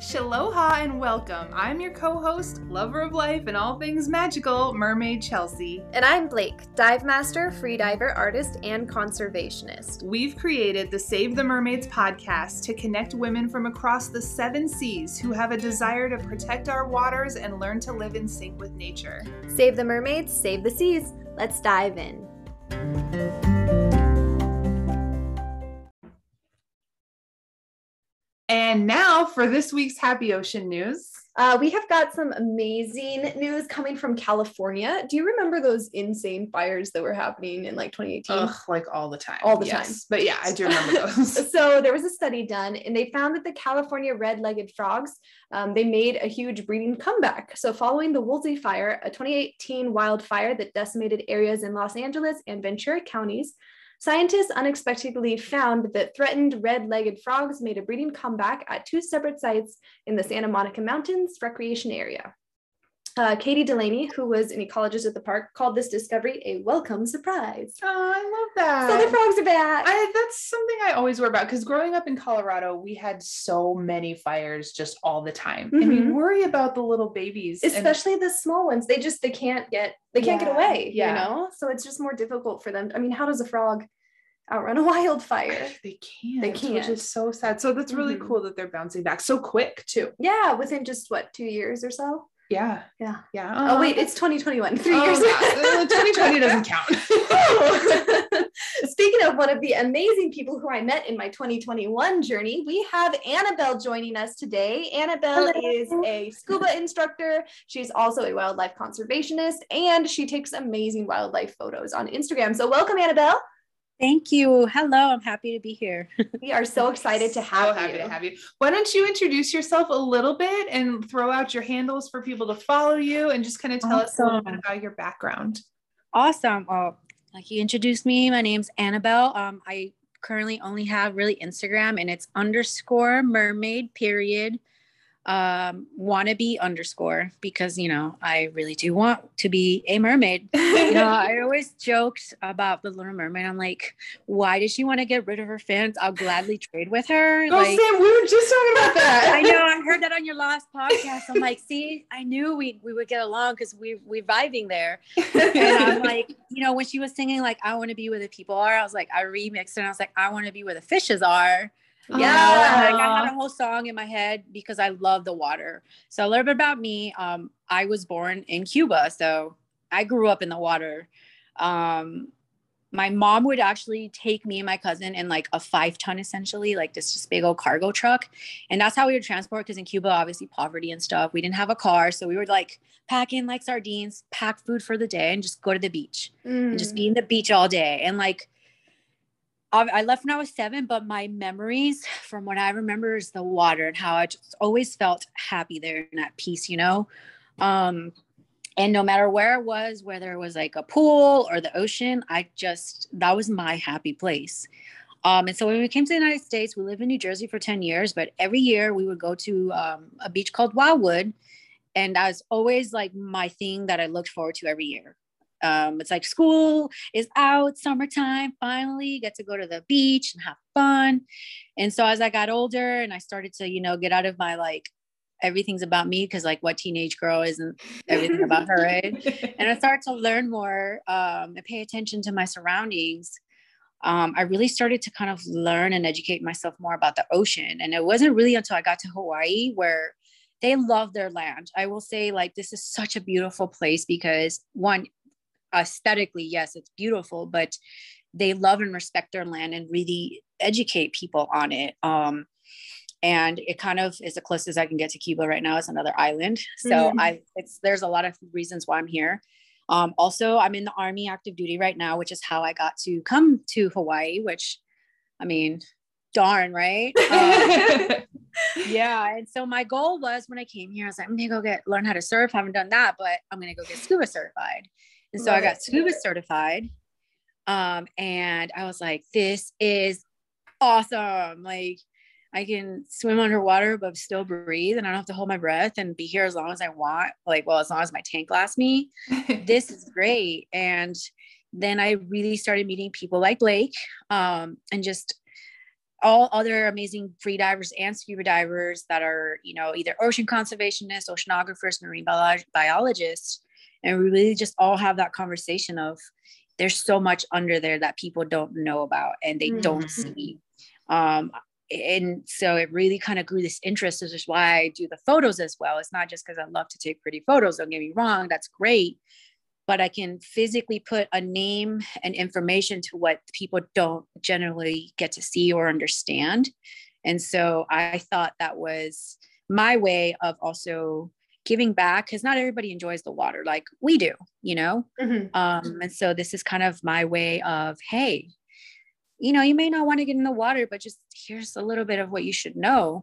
Shaloha and welcome. I'm your co host, lover of life and all things magical, Mermaid Chelsea. And I'm Blake, dive master, freediver, artist, and conservationist. We've created the Save the Mermaids podcast to connect women from across the seven seas who have a desire to protect our waters and learn to live in sync with nature. Save the mermaids, save the seas. Let's dive in. For this week's Happy Ocean news. Uh, we have got some amazing news coming from California. Do you remember those insane fires that were happening in like 2018? Ugh, like all the time. All the yes. time. But yeah, I do remember those. so there was a study done and they found that the california red-legged frogs um, they made a huge breeding comeback so following the woolsey fire a 2018 wildfire that decimated areas in los angeles and ventura counties scientists unexpectedly found that threatened red-legged frogs made a breeding comeback at two separate sites in the santa monica mountains recreation area uh, Katie Delaney, who was an ecologist at the park, called this discovery a welcome surprise. Oh, I love that. So the frogs are back. I, that's something I always worry about because growing up in Colorado, we had so many fires just all the time, and you Mhm. worry about the little babies, and- especially the small ones they just they can't get they can't Yeah, get away yeah. you know so it's just more difficult for them i mean how does a frog outrun a wildfire they can't. They can't. Which is so sad. So that's really Mhm. cool that they're bouncing back so quick too. yeah within just what two years or so Yeah, yeah yeah. oh wait it's 2021 three Oh, years God. 2020 doesn't count. Speaking of one of the amazing people who I met in my 2021 journey, we have Annabelle joining us today. Annabelle Hello. is a scuba instructor. She's also a wildlife conservationist and she takes amazing wildlife photos on Instagram. So, welcome, Annabelle. Thank you. Hello. I'm happy to be here. We are so excited to have so happy you. to have you. Why don't you introduce yourself a little bit and throw out your handles for people to follow you and just kind of tell us a little bit about your background. Awesome. Well, like you introduced me, my name's Annabelle. Um, I currently only have really Instagram and it's underscore mermaid period um wannabe underscore because you know I really do want to be a mermaid. You know, I always joked about the little mermaid. I'm like, why does she want to get rid of her fins? I'll gladly trade with her. Oh, like Sam, we were just talking about that. I know. I heard that on your last podcast. I'm like, see, I knew we we would get along because we we're vibing there. And I'm like, you know, when she was singing like "I want to be where the people are," I was like, I remixed it. And I was like, I want to be where the fishes are. You know, like I had a whole song in my head because I love the water. So a little bit about me. Um, I was born in Cuba, so I grew up in the water. Um, my mom would actually take me and my cousin in like a five ton essentially like this just big old cargo truck and that's how we would transport because in cuba obviously poverty and stuff we didn't have a car so we would like pack in like sardines pack food for the day and just go to the beach and just Mm. be in the beach all day and like I I left when I was seven, but my memories from what I remember is the water and how I just always felt happy there and at peace, you know? Um, and no matter where it was, whether it was like a pool or the ocean, I just, that was my happy place. Um, and so when we came to the United States, we lived in New Jersey for 10 years, but every year we would go to um, a beach called Wildwood. And that was always like my thing that I looked forward to every year. Um, it's like school is out, summertime, finally get to go to the beach and have fun. And so as I got older and I started to, you know, get out of my like everything's about me because like what teenage girl isn't everything about her, right? and I started to learn more um, and pay attention to my surroundings. Um, I really started to kind of learn and educate myself more about the ocean. And it wasn't really until I got to Hawaii where they love their land. I will say, like, this is such a beautiful place because one, aesthetically, yes, it's beautiful, but they love and respect their land and really educate people on it. Um, and it kind of is the closest I can get to Cuba right now. It's another island, so Mhm. I it's there's a lot of reasons why I'm here. Um, also, I'm in the Army active duty right now, which is how I got to come to Hawaii. Which, I mean, darn right. Um, yeah, and so my goal was when I came here, I was like, I'm gonna go get learn how to surf. Haven't done that, but I'm gonna go get scuba certified. And so I got it. scuba certified. Um, and I was like, this is awesome. Like I can swim underwater but still breathe and I don't have to hold my breath and be here as long as I want. Like, well, as long as my tank lasts me. This is great. And then I really started meeting people like Blake um, and just all other amazing free divers and scuba divers that are, you know, either ocean conservationists, oceanographers, marine bio- biologists. And we really just all have that conversation of there's so much under there that people don't know about and they mm-hmm. don't see. Um, and so it really kind of grew this interest. which is why I do the photos as well. It's not just because I love to take pretty photos. Don't get me wrong, that's great. But I can physically put a name and information to what people don't generally get to see or understand. And so I thought that was my way of also giving back because not everybody enjoys the water like we do, you know? Mm-hmm. Um, and so this is kind of my way of, hey, you know, you may not want to get in the water, but just here's a little bit of what you should know.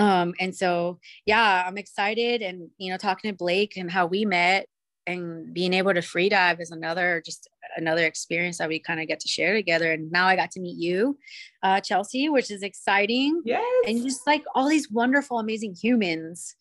Um, and so, yeah, I'm excited. And, you know, talking to Blake and how we met and being able to free dive is another, just another experience that we kind of get to share together. And now I got to meet you, uh, Chelsea, which is exciting. Yes. And just like all these wonderful, amazing humans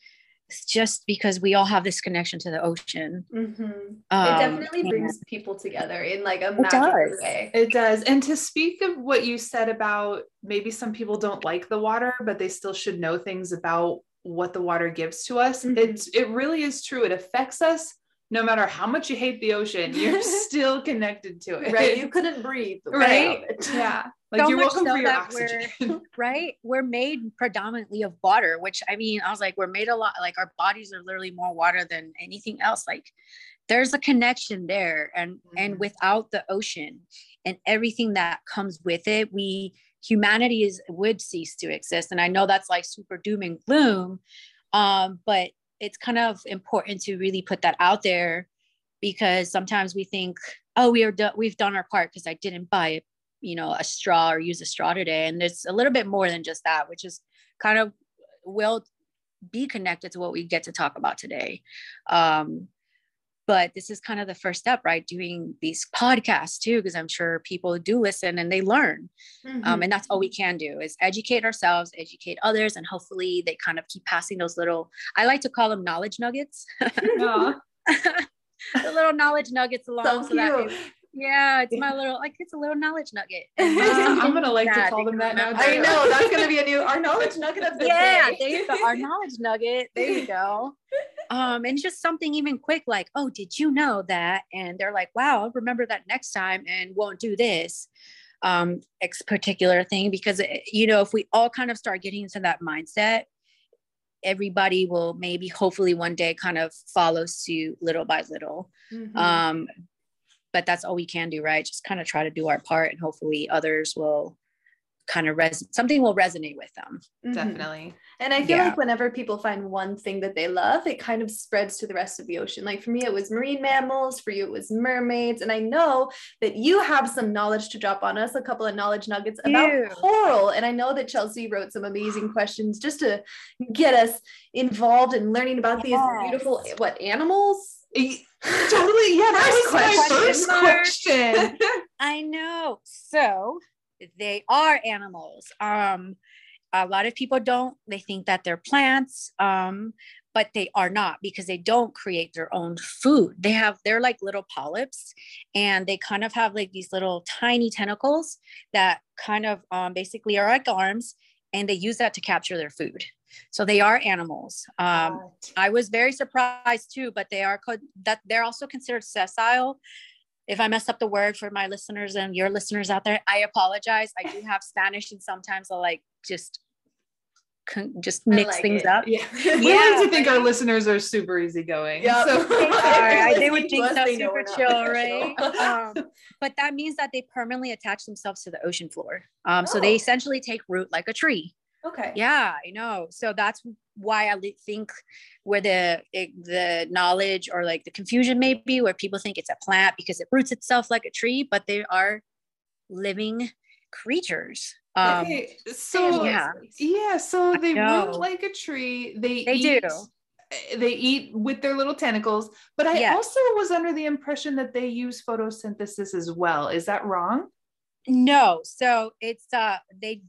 just because we all have this connection to the ocean. Mm-hmm. Um, it definitely brings people together in like a magical way. It does. And to speak of what you said about maybe some people don't like the water, but they still should know things about what the water gives to us. Mm-hmm. It it really is true. It affects us no matter how much you hate the ocean, you're still connected to it. Right. You couldn't breathe. Right. Yeah. Like so you're welcome so for your oxygen. We're, right. We're made predominantly of water, which I mean, I was like, we're made a lot, like our bodies are literally more water than anything else. Like there's a connection there. And mm-hmm. and without the ocean and everything that comes with it, we humanity is would cease to exist. And I know that's like super doom and gloom. Um, but it's kind of important to really put that out there because sometimes we think, oh, we are do- we've done our part because I didn't buy you know a straw or use a straw today. And there's a little bit more than just that which is kind of will be connected to what we get to talk about today. Um, but this is kind of the first step right doing these podcasts too because i'm sure people do listen and they learn mm-hmm. um, and that's all we can do is educate ourselves educate others and hopefully they kind of keep passing those little i like to call them knowledge nuggets the little knowledge nuggets along so, so that yeah, it's my little like it's a little knowledge nugget. I'm gonna like to call them that now. Too. I know that's gonna be a new our knowledge nugget of the yeah, day. there you go. Our knowledge nugget. There you go. Um, and just something even quick like, oh, did you know that? And they're like, wow, I'll remember that next time and won't do this um X particular thing because eh, you know if we all kind of start getting into that mindset everybody will maybe hopefully one day kind of follow suit little by little mm-hmm. um but that's all we can do, right? Just kind of try to do our part and hopefully others will kind of res something will resonate with them. Mm-hmm. Definitely. And I feel yeah. like whenever people find one thing that they love, it kind of spreads to the rest of the ocean. Like for me, it was marine mammals, for you, it was mermaids. And I know that you have some knowledge to drop on us, a couple of knowledge nuggets about Ew. coral. And I know that Chelsea wrote some amazing questions just to get us involved in learning about yes. these beautiful what animals totally. Yeah, that was my first question. I know. So they are animals. Um, a lot of people don't. They think that they're plants. Um, but they are not because they don't create their own food. They have, they're like little polyps and they kind of have like these little tiny tentacles that kind of um, basically are like arms and they use that to capture their food. So they are animals. Um, I was very surprised too, but they are co- that they're also considered sessile. If I mess up the word for my listeners and your listeners out there, I apologize. I do have Spanish, and sometimes I'll like just just mix like things it. up. Yeah, we yeah, like to think our listeners are super easygoing. Yeah, so. they, they would think so super chill, right? um, but that means that they permanently attach themselves to the ocean floor. Um, oh. So they oh. essentially take root like a tree. Okay. Yeah, I know. So that's why I think where the the knowledge or like the confusion may be where people think it's a plant because it roots itself like a tree, but they are living creatures. Um, okay, so yeah, yeah. So they root like a tree. They they eat, do. They eat with their little tentacles, but I yes. also was under the impression that they use photosynthesis as well. Is that wrong? No. So it's uh they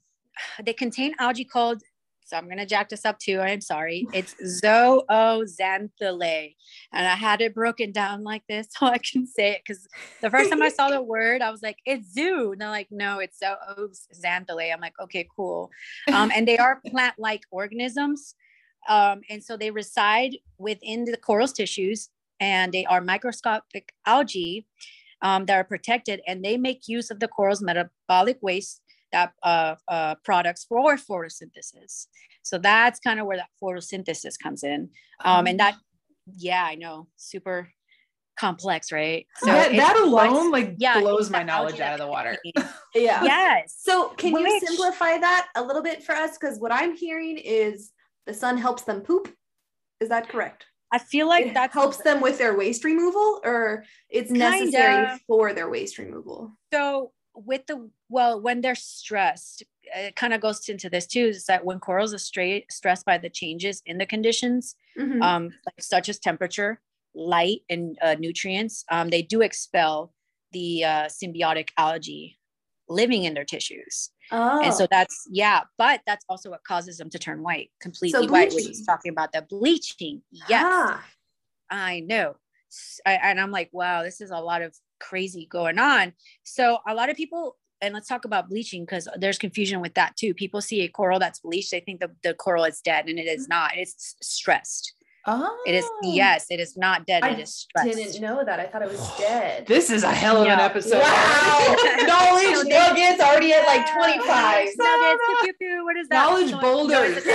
they contain algae called So I'm gonna jack this up too. I'm sorry. It's zooxanthellae, and I had it broken down like this so I can say it because the first time I saw the word, I was like, "It's zoo," and they're like, "No, it's zooxanthellae." I'm like, "Okay, cool." Um, and they are plant-like organisms, um, and so they reside within the coral's tissues, and they are microscopic algae um, that are protected, and they make use of the coral's metabolic waste that uh, uh, products for photosynthesis. So that's kind of where that photosynthesis comes in. Um, and that, yeah, I know, super complex, right? So that, that alone like yeah, blows my knowledge out of the water. yeah. Yes. So can Which, you simplify that a little bit for us? Because what I'm hearing is the sun helps them poop. Is that correct? I feel like that helps them with their waste removal, or it's necessary Kinda. for their waste removal. So with the well when they're stressed it kind of goes into this too is that when corals are straight stressed by the changes in the conditions mm-hmm. um, like such as temperature light and uh, nutrients um, they do expel the uh, symbiotic algae living in their tissues oh. and so oh. that's yeah but that's also what causes them to turn white completely so white which is talking about the bleaching yes ah. i know I, and i'm like wow this is a lot of crazy going on. So a lot of people, and let's talk about bleaching because there's confusion with that too. People see a coral that's bleached, they think the, the coral is dead, and it is mm-hmm. not. It's stressed. Oh. It is oh. yes, it is not dead. I it is stressed. didn't know that. I thought it was dead. This is a hell of yeah. an episode. Wow. Knowledge nuggets already at like 25. Nuggets, pew, pew, what is that? Knowledge so, boulders.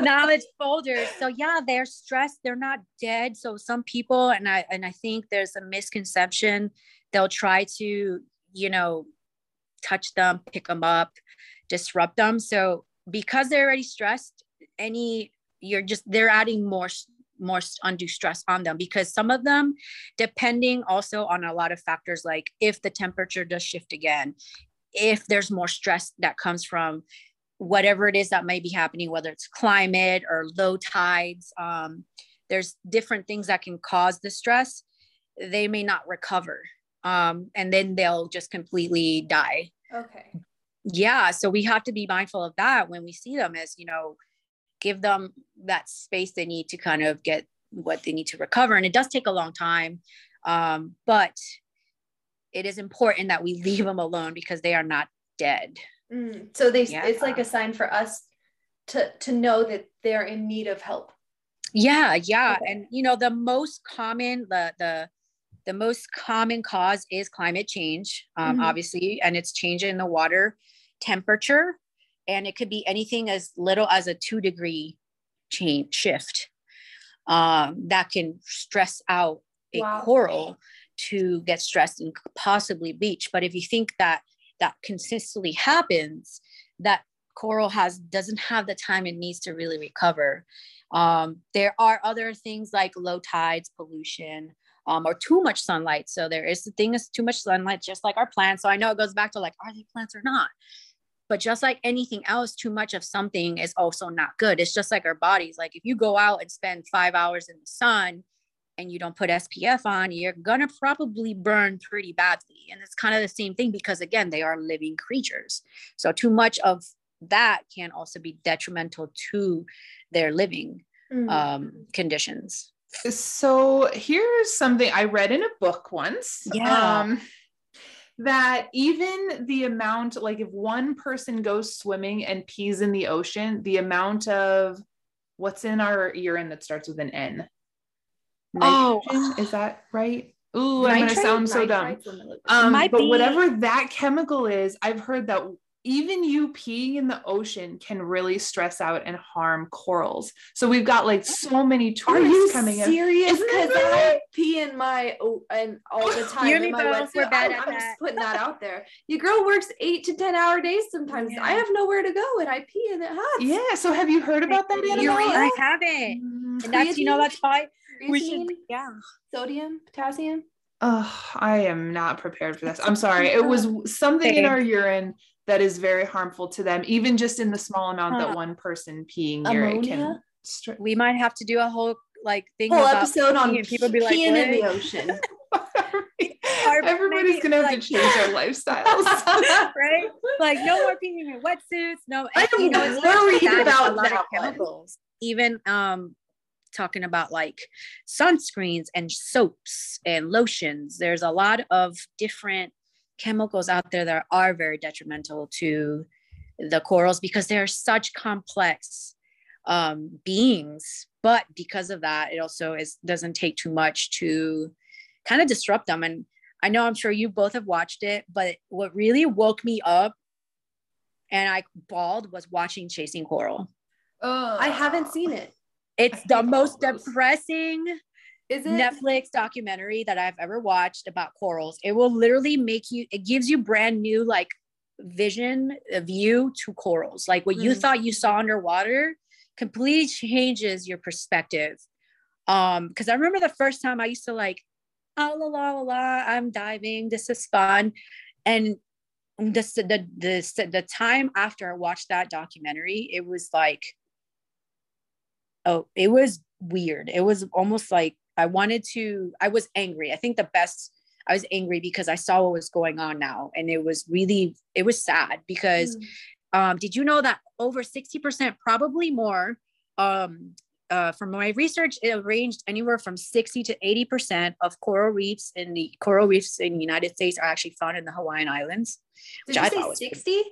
Knowledge boulders. So yeah, they're stressed. They're not dead. So some people, and I and I think there's a misconception. They'll try to, you know, touch them, pick them up, disrupt them. So because they're already stressed, any you're just they're adding more more undue stress on them because some of them depending also on a lot of factors like if the temperature does shift again if there's more stress that comes from whatever it is that may be happening whether it's climate or low tides um, there's different things that can cause the stress they may not recover um, and then they'll just completely die okay yeah so we have to be mindful of that when we see them as you know give them that space they need to kind of get what they need to recover. And it does take a long time. Um, but it is important that we leave them alone because they are not dead. Mm. So they yeah. it's like a sign for us to to know that they're in need of help. Yeah, yeah. Okay. And you know, the most common the the the most common cause is climate change, um, mm-hmm. obviously, and it's change in the water temperature and it could be anything as little as a two degree change shift um, that can stress out a wow. coral to get stressed and possibly bleach but if you think that that consistently happens that coral has doesn't have the time it needs to really recover um, there are other things like low tides pollution um, or too much sunlight so there is the thing is too much sunlight just like our plants so i know it goes back to like are they plants or not but just like anything else, too much of something is also not good. It's just like our bodies. Like if you go out and spend five hours in the sun and you don't put SPF on, you're gonna probably burn pretty badly. And it's kind of the same thing because again, they are living creatures. So too much of that can also be detrimental to their living mm-hmm. um, conditions. So here's something I read in a book once. Yeah. Um, that even the amount, like if one person goes swimming and pees in the ocean, the amount of what's in our urine that starts with an N. Nitrogen, oh, is that right? Ooh, Nitrate? I'm gonna sound so dumb. Um, but be. whatever that chemical is, I've heard that even you peeing in the ocean can really stress out and harm corals. So we've got like so many tourists Are you coming serious? Because I pee in my oh, and all the time. You in my both. We're I'm, I'm just putting that out there. Your girl works eight to ten hour days sometimes. Yeah. I have nowhere to go and I pee in it hot. Yeah. So have you heard about that? Animal? I haven't. Mm, and that's you know that's why we should yeah sodium potassium. Oh, I am not prepared for this. I'm sorry. It was something in our urine that is very harmful to them, even just in the small amount that one person peeing near it can. we might have to do a whole like thing whole episode on people be like peeing in the ocean. Everybody's gonna have like- to change their lifestyles. right? Like no more peeing in wetsuits. No, I and, you am know, worried about that chemicals. Even um, talking about like sunscreens and soaps and lotions. There's a lot of different chemicals out there that are very detrimental to the corals because they're such complex um, beings. But because of that, it also is doesn't take too much to kind of disrupt them. And I know I'm sure you both have watched it, but what really woke me up and I bawled was watching Chasing Coral. Oh, I haven't seen it. It's the most depressing Is it? Netflix documentary that I've ever watched about corals. It will literally make you, it gives you brand new like vision, a view to corals. Like what you Mm. thought you saw underwater completely changes your perspective. Um, because I remember the first time I used to like, oh la la la la, I'm diving, this is fun. And this the the the time after I watched that documentary, it was like oh, it was weird. It was almost like I wanted to, I was angry. I think the best, I was angry because I saw what was going on now. And it was really, it was sad because Mm. um, did you know that over 60%, probably more, um, uh, from my research, it ranged anywhere from 60 to 80% of coral reefs in the coral reefs in the United States are actually found in the Hawaiian Islands. Did which I say thought was 60?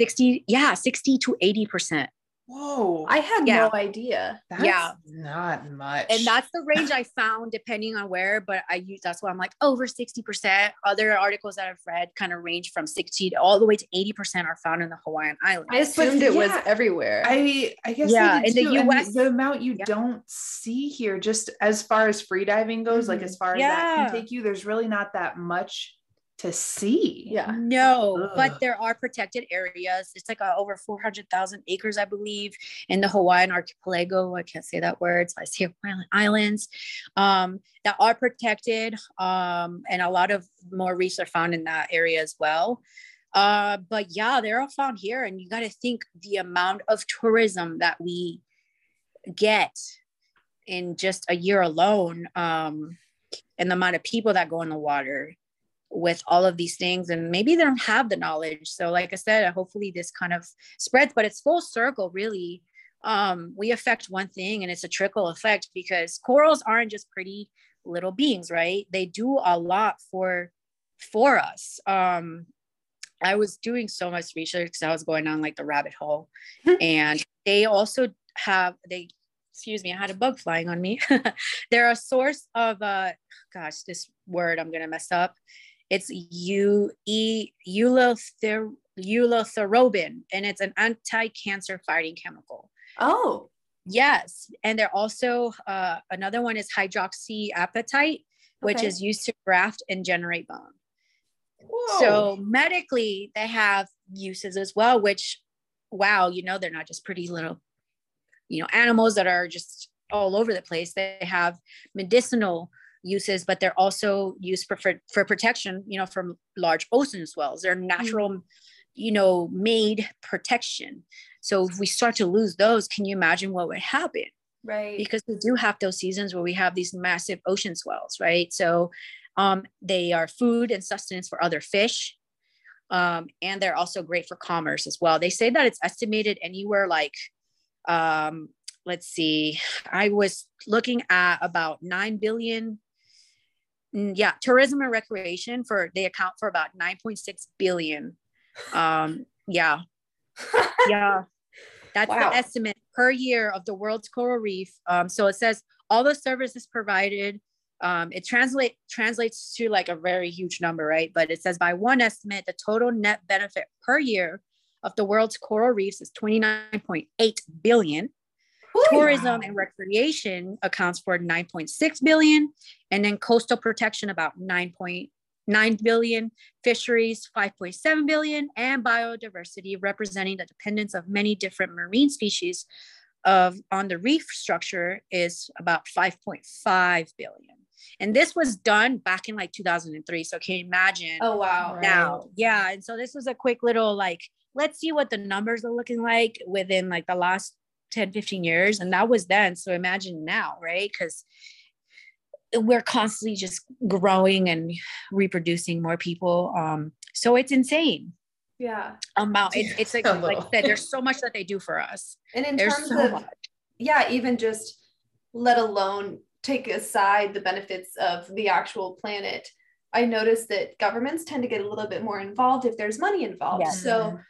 60, yeah, 60 to 80%. Whoa. I had Yeah. no idea. that's yeah. not much. and that's the range I found depending on where, but I use that's why I'm like over 60%. Other articles that I've read kind of range from 60 to all the way to 80% are found in the Hawaiian Islands. I assumed it was everywhere. I I guess Yeah, in did the too, and US the amount you Yeah. don't see here, just as far as free diving goes, like Mhm. as far as that Mm-hmm. Can take you, there's really not that much to see. yeah. No, Ugh. but there are protected areas. It's like uh, over 400,000 acres, I believe, in the Hawaiian archipelago. I can't say that word. So I say Hawaiian Islands um, that are protected. Um, and a lot of more reefs are found in that area as well. Uh, but yeah, they're all found here. And you got to think the amount of tourism that we get in just a year alone um, and the amount of people that go in the water with all of these things and maybe they don't have the knowledge. So like i said hopefully this kind of spreads but it's full circle really. Um we affect one thing and it's a trickle effect because corals aren't just pretty little beings right? They do a lot for for us. Um i was doing so much research because i was going on like the rabbit hole and they also have they excuse me i had a bug flying on me. They're a source of uh gosh this word i'm gonna mess up it's u e and it's an anti-cancer fighting chemical Oh, yes and they're also uh, another one is hydroxyapatite which Okay. is used to graft and generate bone Whoa. so medically they have uses as well which wow you know they're not just pretty little you know animals that are just all over the place they have medicinal uses but they're also used for for, for protection you know from large ocean swells they're natural you know made protection so if we start to lose those can you imagine what would happen right. because we do have those seasons where we have these massive ocean swells, right? So um, they are food and sustenance for other fish. Um, and they're also great for commerce as well. They say that it's estimated anywhere like, um, let's see, I was looking at about 9 billion. Yeah, tourism and recreation for they account for about 9.6 billion. Um, yeah, yeah. That's Wow. the estimate per year of the world's coral reef. Um, so it says all the services provided um, it translate translates to like a very huge number right? But it says by one estimate the total net benefit per year of the world's coral reefs is 29.8 billion tourism Wow. and recreation accounts for 9.6 billion and then coastal protection about 9.9 billion fisheries 5.7 billion and biodiversity representing the dependence of many different marine species of on the reef structure is about 5.5 billion and this was done back in like 2003 so can you imagine Oh wow. Right. now yeah and so this was a quick little like let's see what the numbers are looking like within like the last 10 15 years and that was then so imagine now right because we're constantly just growing and reproducing more people. Um, so it's insane. Yeah. Amount. It's, it's like, like I said, there's so much that they do for us. And in there's terms so of, much. yeah, even just let alone take aside the benefits of the actual planet, I noticed that governments tend to get a little bit more involved if there's money involved. Yes. So when-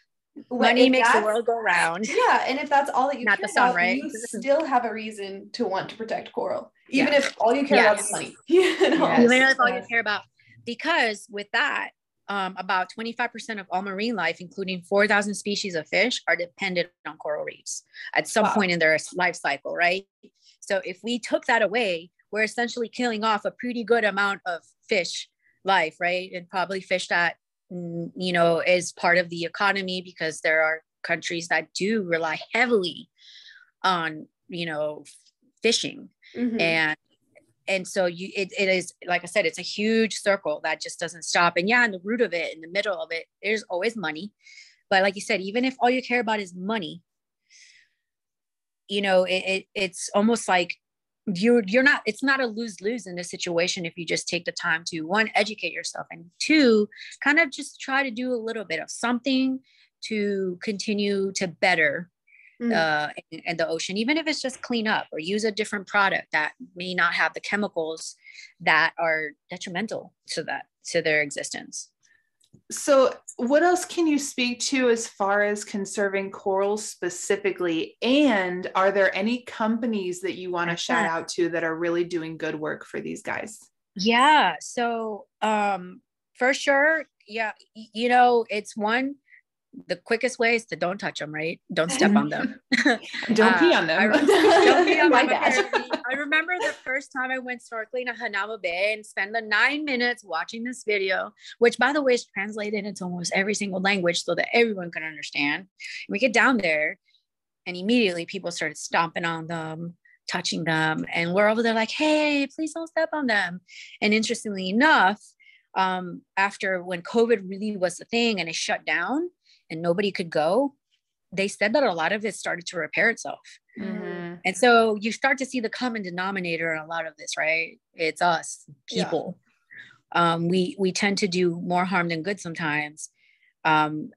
Money makes the world go round. Yeah, and if that's all that you Not care the sun, about, right? you still have a reason to want to protect coral, even Yeah. if all you care about is money. You know? Yes. Even if all you care about, because with that, um, about 25% of all marine life, including 4,000 species of fish, are dependent on coral reefs at some Wow. point in their life cycle, right? So if we took that away, we're essentially killing off a pretty good amount of fish life, right? And probably fish that, you know, is part of the economy because there are countries that do rely heavily on, you know, fishing. Mhm. and and so you it, it is like i said it's a huge circle that just doesn't stop. And yeah in the root of it in the middle of it there's always money. But like you said even if all you care about is money you know it, it it's almost like you're you're not it's not a lose-lose in this situation if you just take the time to one educate yourself and two kind of just try to do a little bit of something to continue to better Mm. uh, in, in the ocean, even if it's just clean up or use a different product that may not have the chemicals that are detrimental to that to their existence. So, what else can you speak to as far as conserving corals specifically? And are there any companies that you want to shout out to that are really doing good work for these guys? Yeah. So um, for sure, yeah, you know, it's one. The quickest way is to don't touch them, right? Don't step on them. Don't pee Uh, on them. I, don't pee on My them, bad. I remember the first time I went snorkeling at Hanauma Bay and spent the nine minutes watching this video, which by the way is translated into almost every single language so that everyone can understand. We get down there and immediately people started stomping on them, touching them, and we're over there like, hey, please don't step on them. And interestingly enough, um, after when COVID really was the thing and it shut down and nobody could go, they said that a lot of it started to repair itself. Mhm. And so you start to see the common denominator in a lot of this, right? It's us, Yeah. people. Um, we we tend to do more harm than good sometimes. Um,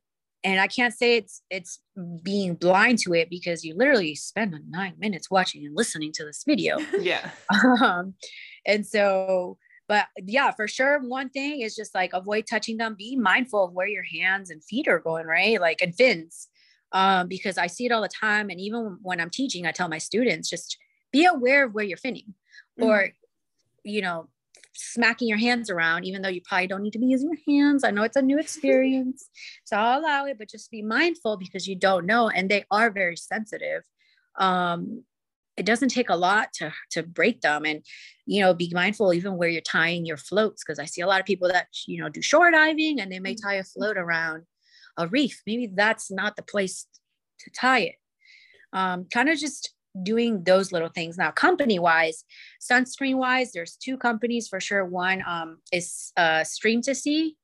and I can't say it's it's being blind to it because you literally spend nine minutes watching and listening to this video. Yeah. um, and so but yeah for sure one thing is just like avoid touching them. Be mindful of where your hands and feet are going right? Like and fins um, because i see it all the time and even when i'm teaching i tell my students just be aware of where you're finning or you know smacking your hands around even though you probably don't need to be using your hands. I know it's a new experience. So i'll allow it but just be mindful because you don't know and they are very sensitive um, it doesn't take a lot to to break them and you know be mindful even where you're tying your floats because i see a lot of people that you know do shore diving and they may tie a float around a reef. Maybe that's not the place to tie it. Um, kind of just doing those little things. Now company wise sunscreen wise there's two companies for sure. One um, is uh, stream to sea.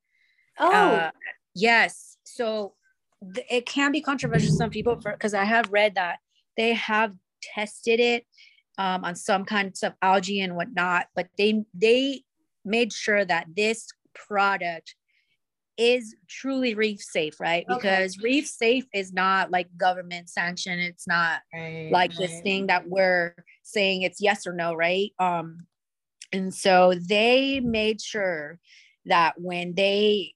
Oh, uh, yes. So th- it can be controversial to some people because I have read that they have tested it um, on some kinds of algae and whatnot, but they they made sure that this product is truly reef safe, right? Okay. Because reef safe is not like government sanction. It's not Right, like this thing that we're saying it's yes or no, right? Um, and so they made sure that when they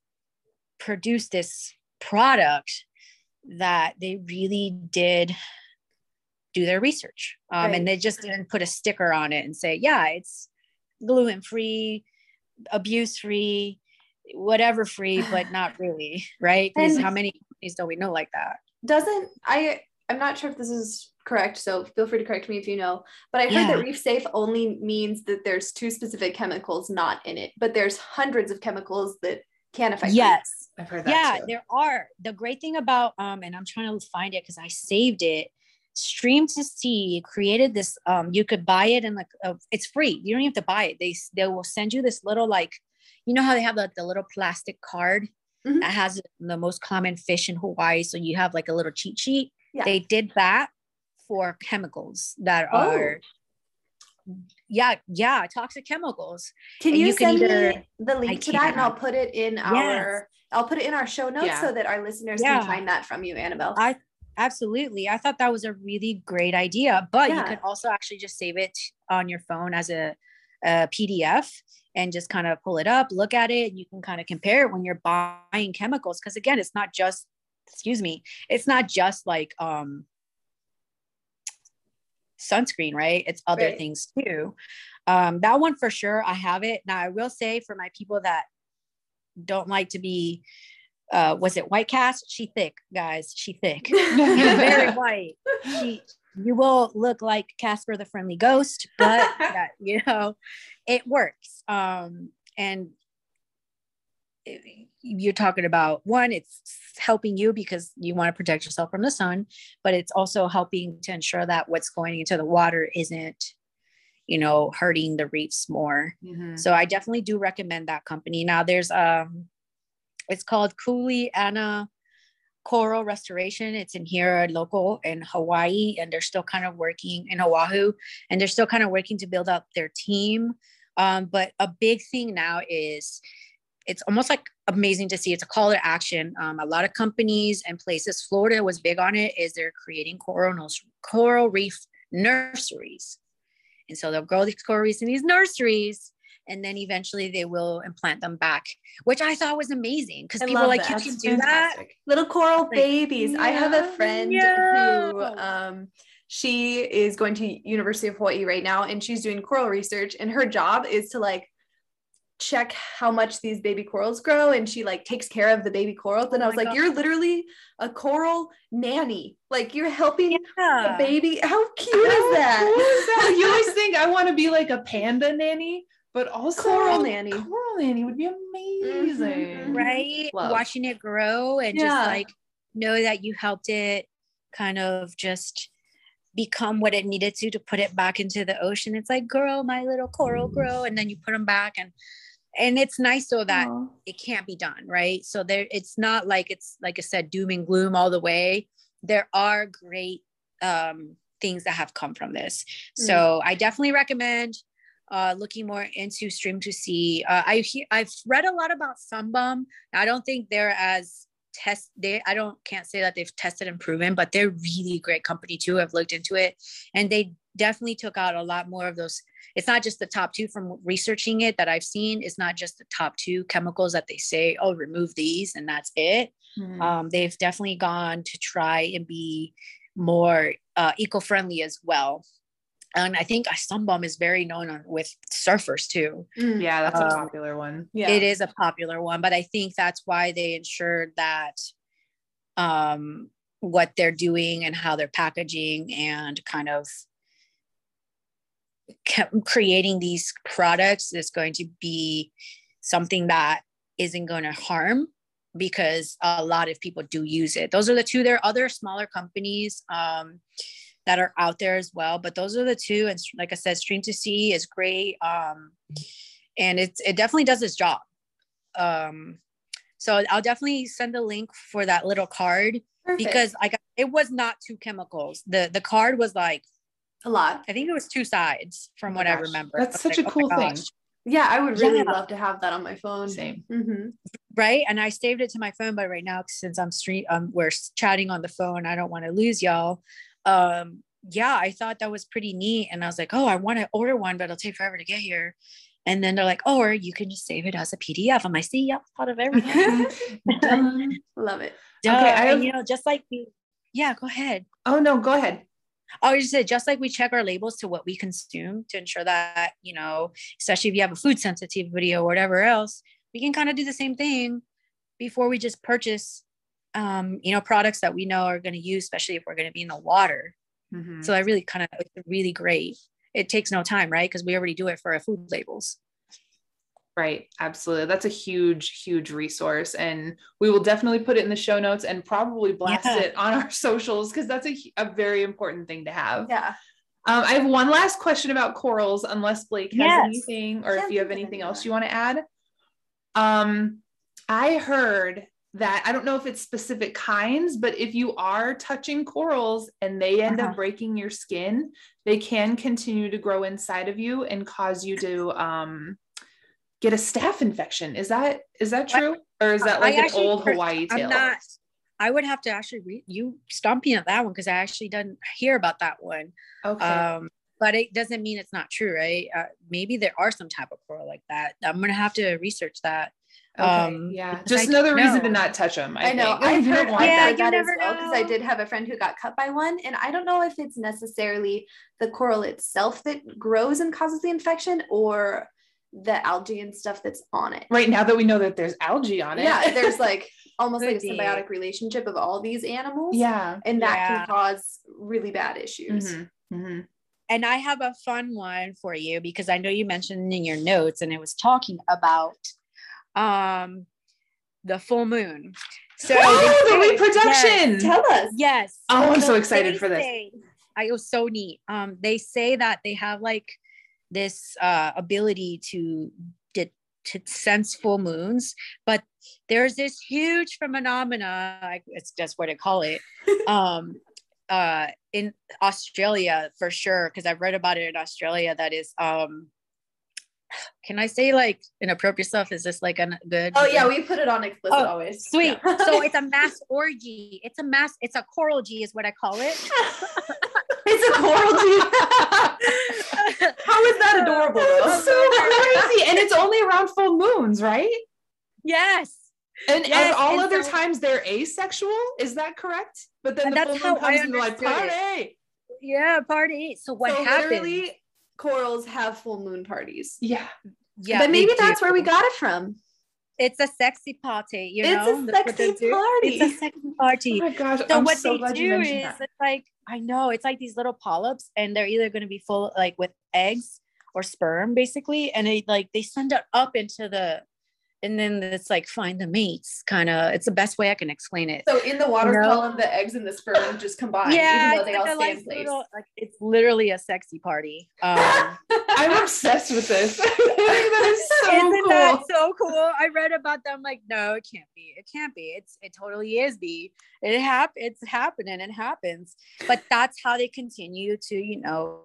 produced this product, that they really did do their research, um, Right. and they just didn't put a sticker on it and say, "Yeah, it's gluten free, abuse free, whatever free," but not really, right? Because how many companies do we know like that? doesn't I? I'm not sure if this is correct, so feel free to correct me if you know. But I heard Yeah. that reef safe only means that there's two specific chemicals not in it, but there's hundreds of chemicals that can affect. reef. Yes. I've heard that yeah too. there are the great thing about um and i'm trying to find it because i saved it Stream2Sea created this um you could buy it and like uh, it's free you don't even have to buy it they they will send you this little like you know how they have like the little plastic card Mhm. that has the most common fish in hawaii so you have like a little cheat sheet Yeah. they did that for chemicals that Oh. are yeah, yeah, toxic chemicals. Can And you, you can send either- me the link I to that and I'll put it in our I'll put it in our show notes Yeah. so that our listeners Yeah. can find that from you, Annabelle. I absolutely. I thought that was a really great idea, but you Yeah. can also actually just save it on your phone as a, a PDF and just kind of pull it up, look at it, and you can kind of compare it when you're buying chemicals. Because again, it's not just, excuse me, it's not just like um sunscreen, right? It's other Right. things too. Um, that one for sure, I have it. Now I will say for my people that don't like to be uh was it white cast? She thick, guys. She thick. Very white. She you will look like Casper the friendly ghost, but that you know, it works. Um and it- you're talking about one, it's helping you because you want to protect yourself from the sun, but it's also helping to ensure that what's going into the water isn't, you know, hurting the reefs more. Mhm. So I definitely do recommend that company. Now there's um it's called Kuleana Coral Restoration. It's in here local in Hawaii and they're still kind of working in Oahu and they're still kind of working to build up their team. Um, but a big thing now is it's almost like amazing to see. It's a call to action. Um, a lot of companies and places, Florida was big on it, is they're creating coral, coral reef nurseries. And so they'll grow these coral reefs in these nurseries and then eventually they will implant them back, which I thought was amazing because people like, you that. can That's do that. Little coral Like, babies. I have a yeah, friend who um she is going to University of Hawaii right now and she's doing coral research and her job is to like check how much these baby corals grow and she like takes care of the baby corals and Oh I was like God. you're literally a coral nanny like you're helping Yeah. baby how cute How is cool that is that? You always think I want to be like a panda nanny, but also coral nanny Coral nanny would be amazing. Mhm. right Love. watching it grow and Yeah. just like know that you helped it kind of just become what it needed to to put it back into the ocean it's like grow my little coral grow and then you put them back and and it's nice so that Aw. it can't be done right so there it's not like it's like i said doom and gloom all the way there are great um things that have come from this Mm. so i definitely recommend uh looking more into Stream2Sea uh i he- i've read a lot about Sun Bum i don't think they're as test they i don't can't say that they've tested and proven but they're really great company too i've looked into it and they definitely took out a lot more of those it's not just the top two from researching it that I've seen. It's not just the top two chemicals that they say, oh, remove these and that's it. Mhm. Um, they've definitely gone to try and be more uh, eco-friendly as well. And I think Sun Bum is very known on, with surfers too. Mm. yeah, that's a Uh, popular one. yeah It is a popular one, but I think that's why they ensured that um, what they're doing and how they're packaging and kind of creating these products is going to be something that isn't going to harm because a lot of people do use it. Those are the two. There are other smaller companies um, that are out there as well, but those are the two. And like I said, Stream2Sea is great, um, and it's it definitely does its job. Um, so I'll definitely send a link for that little card Perfect. because I got it was not two chemicals. The the card was like a lot I think it was two sides from Oh what I remember. That's I such a like, oh cool my thing. gosh. yeah I would really Yeah. love to have that on my phone Same. Mm-hmm. right and i saved it to my phone but right now since i'm street um we're chatting on the phone i don't want to lose y'all um yeah i thought that was pretty neat. And i was like oh i want to order one but it'll take forever to get here. And then they're like oh or you can just save it as a pdf i'm like see yeah thought of everything. Love it. Duh. I and, you know just like we yeah go ahead. Oh no, go ahead. I just said just like we check our labels to what we consume to ensure that, you know, especially if you have a food sensitivity or whatever else, we can kind of do the same thing before we just purchase um, you know, products that we know are going to use, especially if we're going to be in the water. Mhm. So I really kind of really great. It takes no time, right? Because we already do it for our food labels. Right, absolutely. That's a huge, huge resource. And we will definitely put it in the show notes and probably blast Yeah. it on our socials because that's a, a very important thing to have. yeah Um, I have one last question about corals, unless Blake has Yes. anything or if you have anything else you want to add. Um, I heard that I don't know if it's specific kinds, but if you are touching corals and they end Uh-huh. up breaking your skin, they can continue to grow inside of you and cause you to um, get a staph infection. Is that is that I- true, or is that I like an actually old Hawaii I'm tale? not. I would have to actually read you stump me at that one because I actually didn't hear about that one. okay. Um, but it doesn't mean it's not true, right? Uh, maybe there are some type of coral like that. I'm gonna have to research that. Okay. um, yeah. because Just I another reason to not touch them. I, I know. think. I've You don't heard, want I've Yeah, that. you that as never well because I did have a friend who got cut by one, and I don't know if it's necessarily the coral itself that grows and causes the infection or the algae and stuff that's on it. Right now that we know that there's algae on it. Yeah, there's like almost like a symbiotic relationship of all these animals. yeah. And that Yeah. can cause really bad issues. Mhm, mhm. And I have a fun one for you because I know you mentioned in your notes and it was talking about um the full moon. So Oh, the reproduction. Tell us. Yes. Oh, I'm so excited for this. say- I was so neat. Um, they say that they have like this uh ability to to, sense full moons, but there's this huge phenomena. I- It's just what I call it. Um, uh, in Australia for sure, because I've read about it in Australia. That is um. Can I say like inappropriate stuff? Is this like a good? Oh yeah, we put it on explicit Oh, always. Sweet. Yeah. so it's a mass orgy. It's a mass. It's a coral G, is what I call it. it's a coral G. How is that adorable? That's so crazy. And it's only around full moons, right? yes. And, Yes, and all and other so- times they're asexual. Is that correct? But then the that's full moon comes and like, understood it. party. Yeah. Party. So what so happened? Literally, corals have full moon parties. Yeah. Yeah. but maybe that's do. where we got it from. It's a sexy party. You It's know. a That's sexy party. It's a sexy party. Oh my gosh. so I'm what so they glad you do mentioned is that. it's like I know it's like these little polyps, and they're either going to be full like with eggs or sperm, basically, and they like they send it up into the, and then it's like find the mates, kind of. It's the best way I can explain it. So in the water No. column, the eggs and the sperm just combine, yeah, even though it's they all like stay in place. little- like it's literally a sexy party. Um, I'm obsessed with this. That is so Isn't cool. that so cool? I read about them like, no, it can't be. It can't be. It's it totally is be. It hap it's happening. It happens. But that's how they continue to, you know,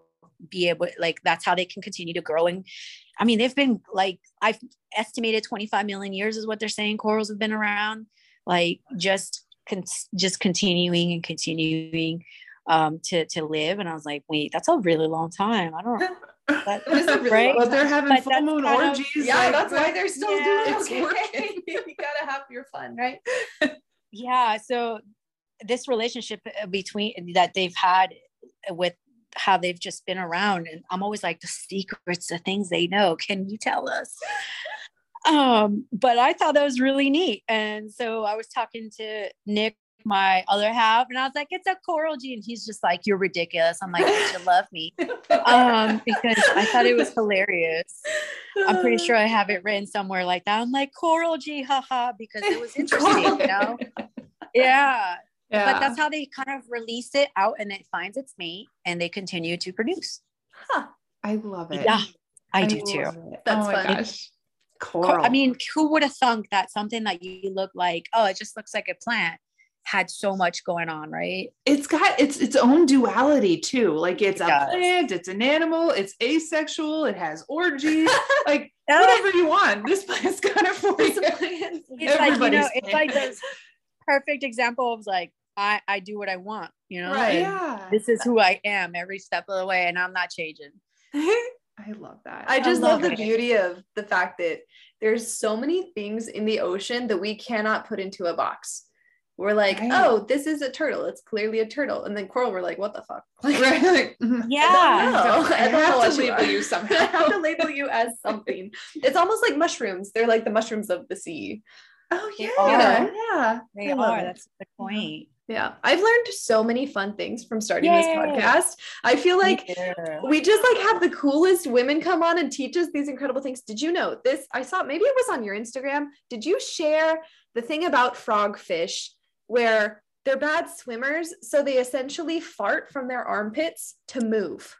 be able like that's how they can continue to grow. And I mean, they've been like I've estimated 25 million years is what they're saying corals have been around, like just con- just continuing and continuing um to to live. And I was like, wait, that's a really long time. I don't that, It is a really right? But they're having But full moon kind of- orgies. yeah, like, that's why they're still Yeah. doing It's okay. working. you gotta have your fun, right? yeah so this relationship uh, between that they've had with how they've just been around and i'm always like the secrets the things they know can you tell us? Um but i thought that was really neat and so i was talking to nick my other half and i was like it's a coral g and he's just like you're ridiculous. I'm like you love me? Um because i thought it was hilarious. I'm pretty sure i have it written somewhere like that. I'm like coral g haha because it was interesting you know? yeah yeah. but that's how they kind of release it out and it finds its mate and they continue to produce I love it. yeah i do too it. That's oh my fun. gosh. Coral. i mean who would have thunk that something that you look like oh it just looks like a plant had so much going on right it's got its its own duality too. Like it's It a does. plant, it's an animal, it's asexual, it has orgies, like Oh, whatever you want. This plant's got it for you. it's like you know it's like this perfect example of like i i do what i want you know Right. Yeah. this is who i am every step of the way and i'm not changing I love that. I just love love, the beauty of the fact that there's so many things in the ocean that we cannot put into a box. We're like, Right. oh, this is a turtle. It's clearly a turtle. And then coral, we're like, what the fuck? Like, right. Like, yeah I. I I have to you label are. you I have to label you as something. It's almost like mushrooms. They're like the mushrooms of the sea. Oh They yeah. are. Yeah. they I are that's the point Yeah. I've learned so many fun things from starting this podcast. I feel like too. we just like have the coolest women come on and teach us these incredible things. Did you know this? I saw maybe it was on your Instagram. Did you share the thing about frogfish where they're bad swimmers, so they essentially fart from their armpits to move?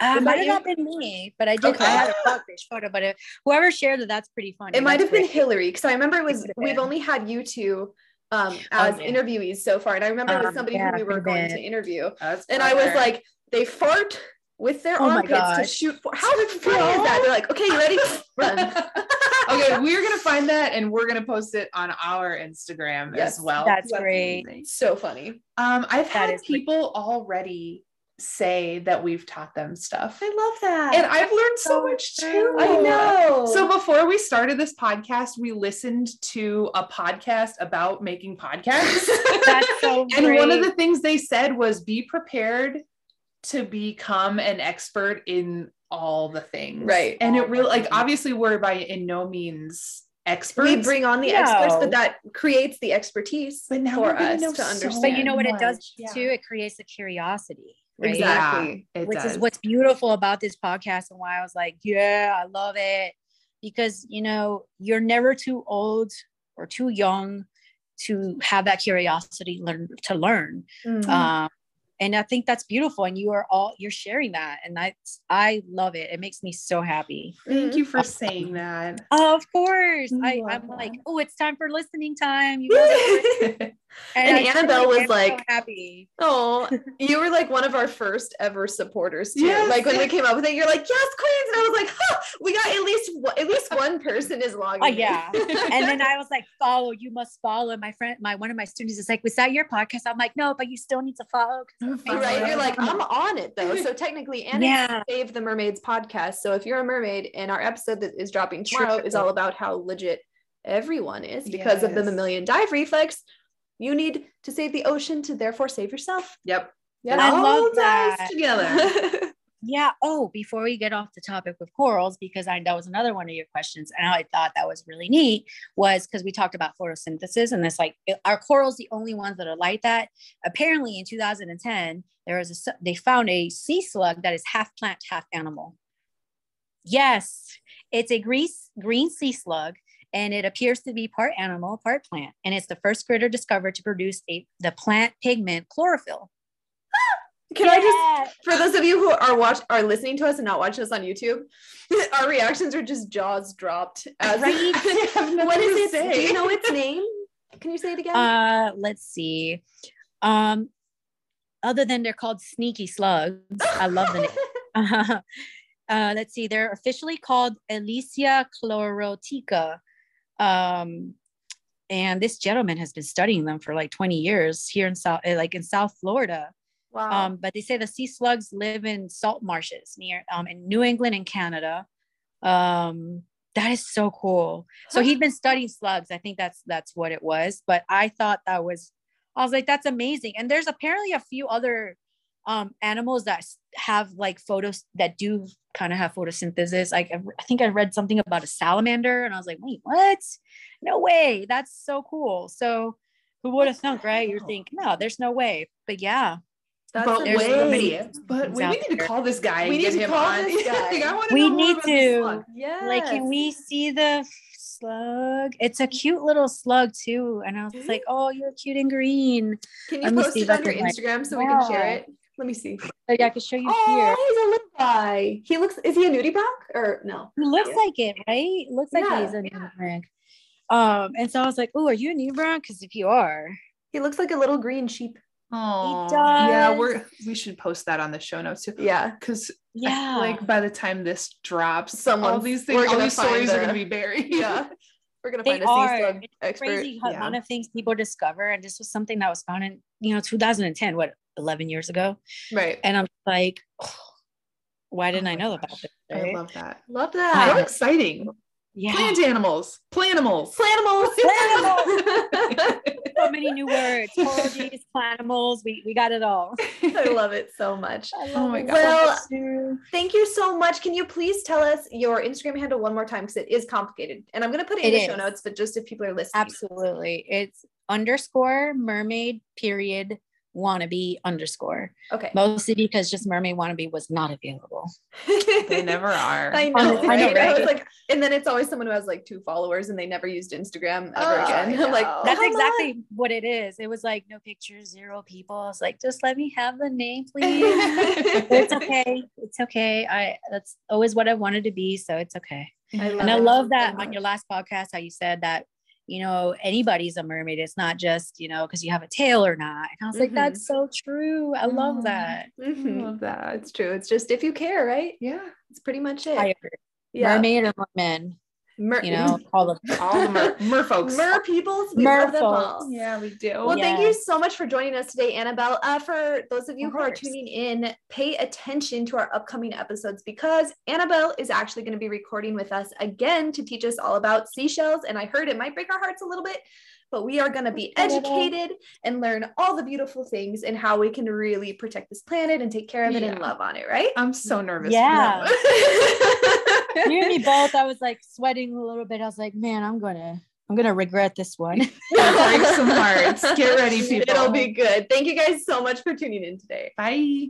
Uh, might have not been me, but I did. Okay. I had a frogfish photo, but it, whoever shared it, that's pretty funny. It might have been. Hillary because I remember it was we've only had you two um Oh, as yeah. interviewees so far, and I remember it was Um, somebody yeah, who we were going to interview, That's and I was like, they fart with their Oh armpits to shoot for. How funny is that? They're like, okay, you ready? Run. okay, we're gonna find that and we're gonna post it on our Instagram Yes, as well. that's great. amazing. so funny. Um, I've That had great. people already say that we've taught them stuff. I love that. And I've learned so So much true. too. I know. So before we started this podcast, we listened to a podcast about making podcasts. That's so and one of the things they said was be prepared to become an expert in all the things. Right. And All it really like obviously we're by in no means experts. we bring on the experts, but that creates the expertise But now for we're gonna us to so understand. But you know what it does much. Yeah. too? It creates a curiosity, right? Exactly. Yeah, it Which does. is what's beautiful about this podcast and why I was like, yeah, I love it. Because you know, you're never too old or too young to have that curiosity learn to learn. Mhm. Um, and I think that's beautiful. And you are all you're sharing that. And I I love it. It makes me so happy. Thank you for saying that. Oh, of course. I I, love I'm like, oh, it's time for listening time. You guys are And Annabelle was am so like- happy. Oh, you were like one of our first ever supporters too. Yes. Like when we came up with it, you're like, "Yes, queens!" And I was like, "Huh, we got at least one- at least one person is logging." Oh yeah. and then I was like, follow, you must follow. My friend, my one of my students is like, was that your podcast? I'm like, no, but you still need to follow. right. You're like, I'm on it though. So technically, and Yeah. Save the Mermaids podcast. So if you're a mermaid, and our episode that is dropping tomorrow is all about how legit everyone is because of the Yes. mammalian dive reflex. You need to save the ocean to therefore save yourself. Yep. Yeah. I all love that. together. Yeah. Oh, before we get off the topic with corals, because I that was another one of your questions, and I thought that was really neat, was because we talked about photosynthesis, and this like it- are corals the only ones that are like that? Apparently, in 2010, there was a they found a sea slug that is half plant, half animal. Yes, it's a grease, green sea slug, and it appears to be part animal, part plant, and it's the first critter discovered to produce a the plant pigment chlorophyll. Can I just for those of you who are watch are listening to us and not watching us on YouTube, our reactions are just jaws dropped. As Right? I have what nothing is to it? Do you know its name? Can you say it again? Uh, let's see. Um, other than they're called sneaky slugs, I love the name. uh, let's see. They're officially called Elysia chlorotica. Um, and this gentleman has been studying them for like 20 years here in South, uh, like in South Florida. wow. Um, but they say the sea slugs live in salt marshes near um, in New England and Canada. Um, that is so cool. So he'd been studying slugs. I think that's that's what it was. But I thought that was, I was like, that's amazing. And there's apparently a few other um, animals that have like photos that do kind of have photosynthesis. Like I I think I read something about a salamander, and I was like, wait, what? No way. That's so cool. So who would have thunk, right? You're thinking, no, there's no way. But yeah, That's but there's so many but wait, we out need to call this guy. We and need get to him call on. this guy. Like, I wanna We know more need about this to. yeah. like can we see the slug it's a cute little slug too and i was like oh you're cute and green Can you Let post see it on your can, like- Instagram so we can share it? Let me see. Yeah, i can show you Oh, here he's a little guy. He looks. Is he a nudibranch or no? he looks Yeah. like it right looks like Yeah, he's a newborn um and so i was like oh are you a newborn because if you are He looks like a little green sheep. Oh, yeah. We're we should post that on the show notes too. Yeah. Because yeah like by the time this drops, all Someone's- these things, we're all gonna these find stories are gonna be buried. Yeah. We're gonna They find a sea are. It's expert. crazy how yeah. amount of things people discover and this was something that was found in you know 2010 what 11 years ago Right. and i'm like why didn't Oh i know gosh, about this I love that. Love that. How exciting! yeah Plant animals, planimals. Planimals. so many new words Apologies, planimals we, we got it all I love it so much. Oh my God. Well. Thank you so much. Can you please tell us your Instagram handle one more time because it is complicated, and I'm gonna put it in It the show notes, but just if people are listening. absolutely it's underscore mermaid period wannabe underscore. Okay. Mostly because just mermaid wannabe was not available. They never are. I know, I know, right? I was like, and then it's always someone who has like two followers and they never used Instagram ever Oh, again. I I'm like. That's come on. exactly what it is. It was like no pictures, zero people. I was like, just let me have the name, please. it's okay. It's okay. I that's always what I wanted to be. So it's okay. I And I love that much. on your last podcast, how you said that, you know, anybody's a mermaid. It's not just, you know, because you have a tail or not. And I was like, Mhm. that's so true. I love Mm. that. I Mhm. love that. It's true. It's just if you care, right? Yeah. It's pretty much it. I agree. yeah. Mermaid or merman, Mer- you know, all of them. All the mer, mer folks. Mer peoples, mer love them Merfolks. all. Yeah, we do. Well, thank you so much for joining us today, Annabelle. Uh, for those of you Of who are tuning in, pay attention to our upcoming episodes because Annabelle is actually going to be recording with us again to teach us all about seashells. And I heard it might break our hearts a little bit, but we are going to be educated and learn all the beautiful things and how we can really protect this planet and take care of it and love on it, right? I'm so nervous. Yeah. For you and me both. I was like sweating a little bit. I was like, man, I'm gonna, I'm gonna regret this one. one. Break some hearts. Get ready, people. It'll be good. Thank you guys so much for tuning in today. Bye.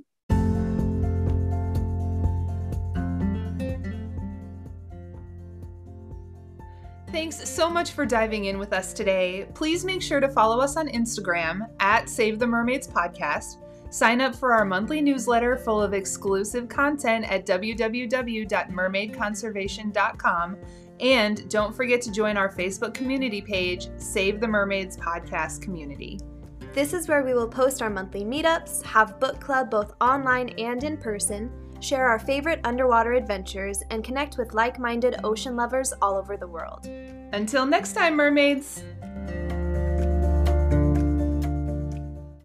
Thanks so much for diving in with us today. Please make sure to follow us on Instagram at Save the Mermaids Podcast. Sign up for our monthly newsletter full of exclusive content at www.mermaidconservation.com. And don't forget to join our Facebook community page, Save the Mermaids Podcast Community. This is where we will post our monthly meetups, have book club both online and in person, share our favorite underwater adventures, and connect with like minded ocean lovers all over the world. Until next time, mermaids!